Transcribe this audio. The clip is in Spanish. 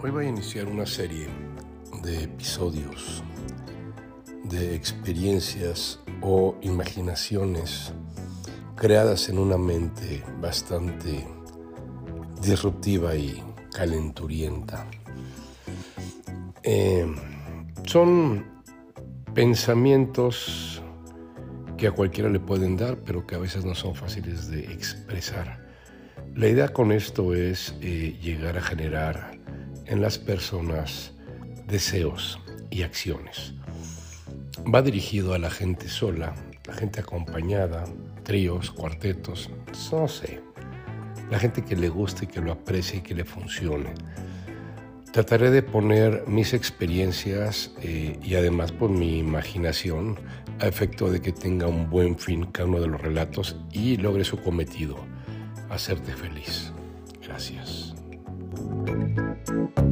Hoy voy a iniciar una serie de episodios, de experiencias o imaginaciones creadas en una mente bastante disruptiva y calenturienta. Eh, son pensamientos que a cualquiera le pueden dar, pero que a veces no son fáciles de expresar. La idea con esto es eh, llegar a generar en las personas deseos y acciones. Va dirigido a la gente sola, la gente acompañada, tríos, cuartetos, no sé, la gente que le guste que lo aprecie y que le funcione. Trataré de poner mis experiencias eh, y además por mi imaginación a efecto de que tenga un buen fin cada uno de los relatos y logre su cometido, hacerte feliz. Gracias. Thank you.